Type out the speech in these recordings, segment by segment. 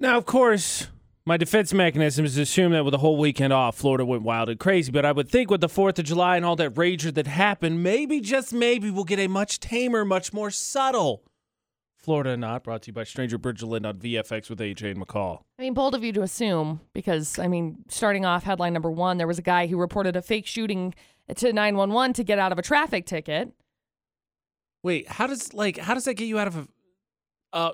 Now, of course, my defense mechanism is to assume that with the whole weekend off, Florida went wild and crazy. But I would think with the 4th of July and all that rager that happened, maybe, just maybe, we'll get a much tamer, much more subtle Florida Not, brought to you by Stranger Bridgeland on VFX with AJ and McCall. I mean, bold of you to assume because, I mean, starting off headline number one, there was a guy who reported a fake shooting to 911 to get out of a traffic ticket. Wait, how does like how does that get you out of a uh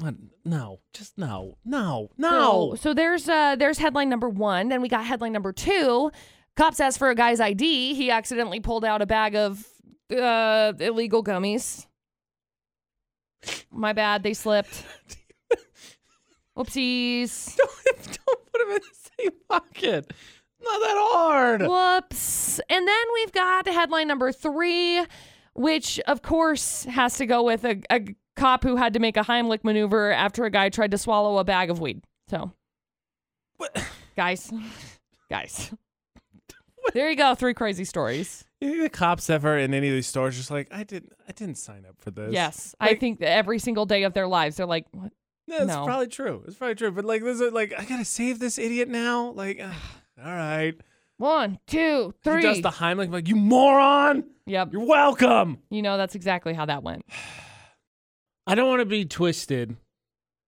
what? no, just no. No. No. So, so there's uh there's headline number one. Then we got headline number two. Cops asked for a guy's ID. He accidentally pulled out a bag of uh illegal gummies. My bad, they slipped. Whoopsies. don't, don't put him in the same pocket. Not that hard. Whoops. And then we've got headline number three, which of course has to go with a, a cop who had to make a Heimlich maneuver after a guy tried to swallow a bag of weed. So, What? guys, guys, there you go. Three crazy stories. You think the cops ever in any of these stores just like I didn't I didn't sign up for this. Yes, I think that every single day of their lives, they're like, what? Yeah, it's No. probably true. It's probably true. But like, there's a, like, I gotta save this idiot now. Like, ugh, all right. One, two, three. He does the Heimlich. Like, you moron. yep. You're welcome. You know, that's exactly how that went. I don't want to be twisted.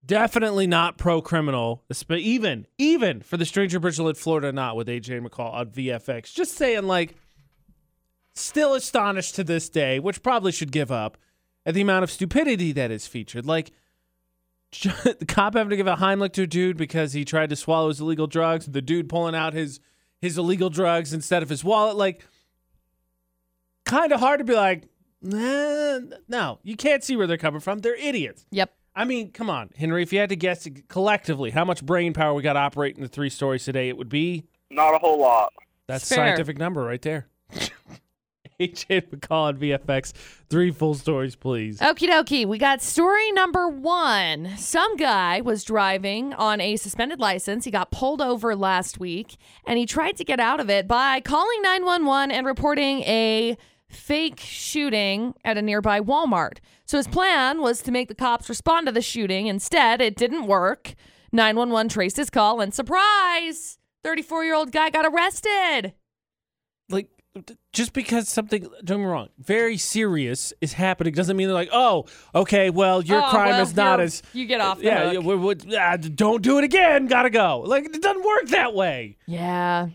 Definitely not pro criminal. Even even for the Stranger Bridgeland, Florida, not with AJ McCall on VFX. Just saying, like, still astonished to this day, which probably should give up at the amount of stupidity that is featured. Like, the cop having to give a Heimlich to a dude because he tried to swallow his illegal drugs. The dude pulling out his his illegal drugs instead of his wallet. Like, kind of hard to be like, nah, no, you can't see where they're coming from. They're idiots. Yep. I mean, come on, Henry. If you had to guess collectively how much brain power we got operating the three stories today, it would be Not a whole lot. that's Fair. scientific number right there. AJ McCall on VFX. Three full stories, please. Okie dokie. We got story number one. Some guy was driving on a suspended license. He got pulled over last week and he tried to get out of it by calling 911 and reporting a fake shooting at a nearby Walmart. So his plan was to make the cops respond to the shooting. Instead, it didn't work. 911 traced his call and surprise! 34 year old guy got arrested. Like, just because something, don't get me wrong, very serious is happening doesn't mean they're like, oh, okay, well, your Oh, crime well, is not as. You get off the yeah, hook. yeah we, we, ah, don't do it again. Gotta go. Like, it doesn't work that way. Yeah.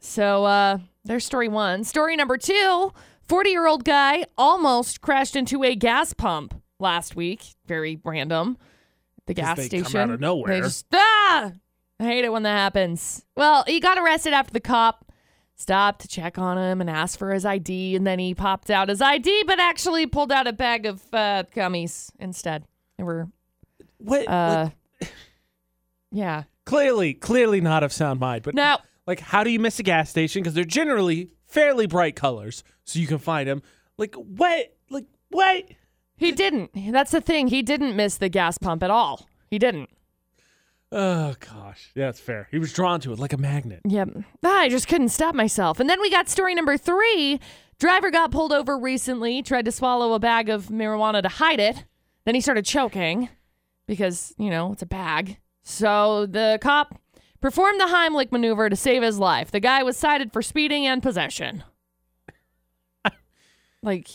So uh there's story one. Story number two 40 year old guy almost crashed into a gas pump last week. Very random. The gas they come station. out of nowhere. They just, ah! I hate it when that happens. Well, he got arrested after the cop stopped to check on him and asked for his ID. And then he popped out his ID, but actually pulled out a bag of uh, gummies instead. They were, What? uh, yeah. clearly, clearly not of sound mind. But Now, like, how do you miss a gas station? Because they're generally fairly bright colors, so you can find him. Like, what? Like, what? He didn't. That's the thing. He didn't miss the gas pump at all. He didn't. Oh gosh, yeah, it's fair. He was drawn to it like a magnet. Yep. Ah, I just couldn't stop myself. And then we got story number three. Driver got pulled over recently, tried to swallow a bag of marijuana to hide it. Then he started choking because, you know, it's a bag. So the cop performed the Heimlich maneuver to save his life. The guy was cited for speeding and possession. like,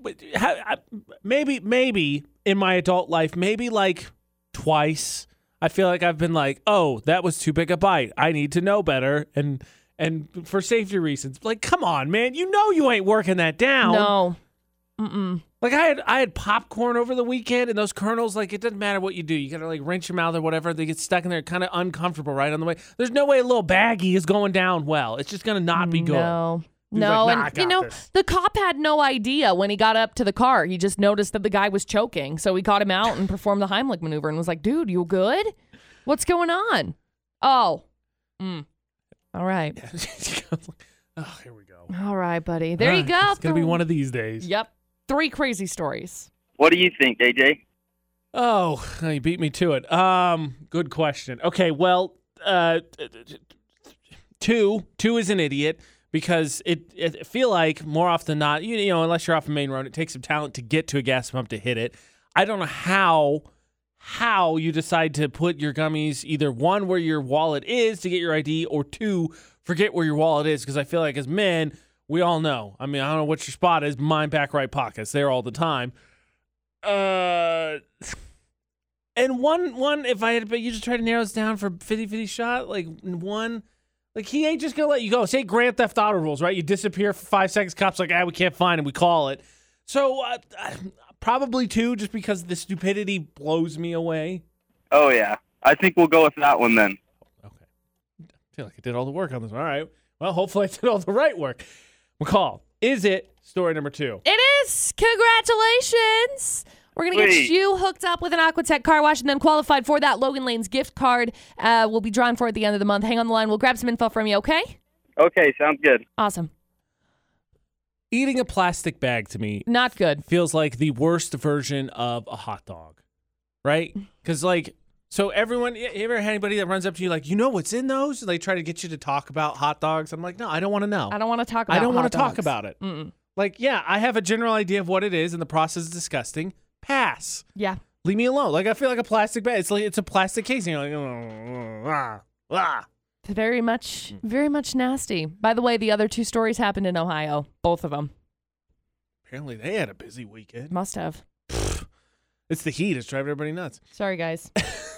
But how, I, maybe, maybe in my adult life, maybe like twice, I feel like I've been like, oh, that was too big a bite. I need to know better, and and for safety reasons. Like, come on, man, you know you ain't working that down. no. Mm-mm. Like I had I had popcorn over the weekend, and those kernels, like it doesn't matter what you do, you gotta like rinse your mouth or whatever. They get stuck in there, kind of uncomfortable right on the way. There's no way a little baggie is going down well. It's just gonna not be good. No. He No, like, "Nah, I and you know, this." the cop had no idea when he got up to the car. He just noticed that the guy was choking. So he caught him out and performed the Heimlich maneuver and was like, dude, you good? What's going on? Oh. Mm. All right. oh, here we go. All right, buddy. There you Ah, go. It's gonna be one of these days. Yep. Three crazy stories. What do you think, AJ? Oh, you beat me to it. Um, good question. Okay, well, uh, two, two is an idiot because it, it I feel like more often than not, you, you know, unless you're off a main road, it takes some talent to get to a gas pump to hit it. I don't know how how you decide to put your gummies either one where your wallet is to get your ID or two forget where your wallet is because I feel like as men we all know. I mean, I don't know what your spot is. Mine back right pockets there all the time. Uh and one one if I had but you just try to narrow this down for 50-50 shot like one like he ain't just gonna let you go. Say Grand Theft Auto rules, right? You disappear for five seconds. Cops like, ah, we can't find him. We call it. So uh, probably two, just because the stupidity blows me away. Oh yeah, I think we'll go with that one then. Okay, I feel like I did all the work on this. One. All right. Well, hopefully I did all the right work. McCall, is it story number two? It is. Congratulations. We're going to get Sweet. you hooked up with an Aquatech car wash and then qualified for that Logan Lane's gift card. Uh, we'll be drawn for at the end of the month. Hang on the line. We'll grab some info from you, okay? Okay, sounds good. Awesome. Eating a plastic bag to me Not good. feels like the worst version of a hot dog, right? Because like, so everyone, you ever had anybody that runs up to you like, you know what's in those? And they try to get you to talk about hot dogs. I'm like, no, I don't want to know. I don't want to talk about I don't want to talk about it. Mm-mm. Like, yeah, I have a general idea of what it is, and the process is disgusting. Pass. Yeah. Leave me alone. Like I feel like a plastic bag. It's like it's a plastic casing. You're like, "Oh, ah, ah." Very much, very much nasty. By the way, the other two stories happened in Ohio. Both of them. Apparently they had a busy weekend. Must have. It's the heat. It's driving everybody nuts. Sorry, guys.